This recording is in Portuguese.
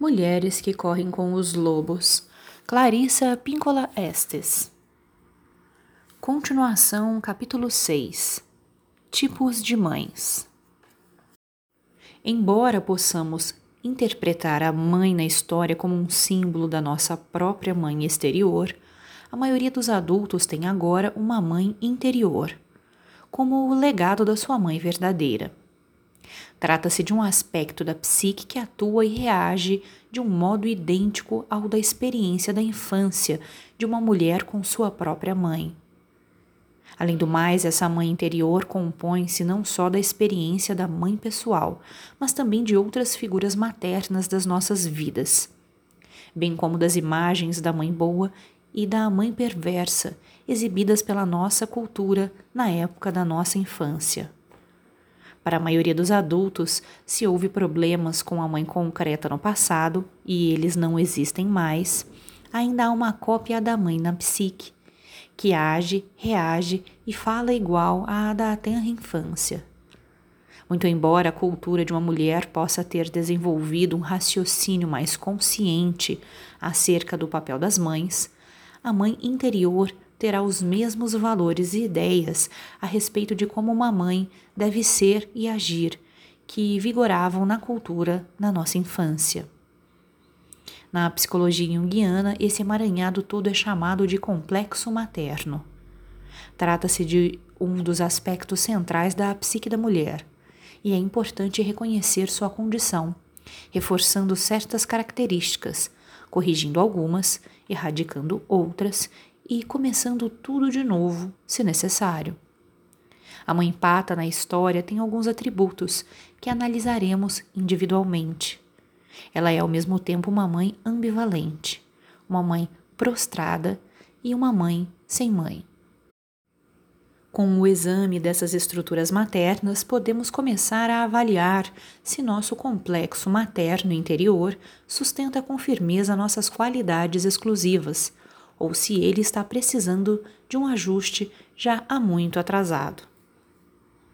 Mulheres que correm com os lobos. Clarissa Píncola Estes. Continuação, capítulo 6. Tipos de mães. Embora possamos interpretar a mãe na história como um símbolo da nossa própria mãe exterior, a maioria dos adultos tem agora uma mãe interior, como o legado da sua mãe verdadeira. Trata-se de um aspecto da psique que atua e reage de um modo idêntico ao da experiência da infância de uma mulher com sua própria mãe. Além do mais, essa mãe interior compõe-se não só da experiência da mãe pessoal, mas também de outras figuras maternas das nossas vidas, bem como das imagens da mãe boa e da mãe perversa exibidas pela nossa cultura na época da nossa infância. Para a maioria dos adultos, se houve problemas com a mãe concreta no passado e eles não existem mais, ainda há uma cópia da mãe na psique, que age, reage e fala igual à da tenra infância. Muito embora a cultura de uma mulher possa ter desenvolvido um raciocínio mais consciente acerca do papel das mães, a mãe interior terá os mesmos valores e ideias a respeito de como uma mãe deve ser e agir que vigoravam na cultura na nossa infância. Na psicologia junguiana, esse emaranhado todo é chamado de complexo materno. Trata-se de um dos aspectos centrais da psique da mulher, e é importante reconhecer sua condição, reforçando certas características, corrigindo algumas, erradicando outras e começando tudo de novo, se necessário. A mãe pata na história tem alguns atributos que analisaremos individualmente. Ela é ao mesmo tempo uma mãe ambivalente, uma mãe prostrada e uma mãe sem mãe. Com o exame dessas estruturas maternas, podemos começar a avaliar se nosso complexo materno interior sustenta com firmeza nossas qualidades exclusivas, ou se ele está precisando de um ajuste já há muito atrasado.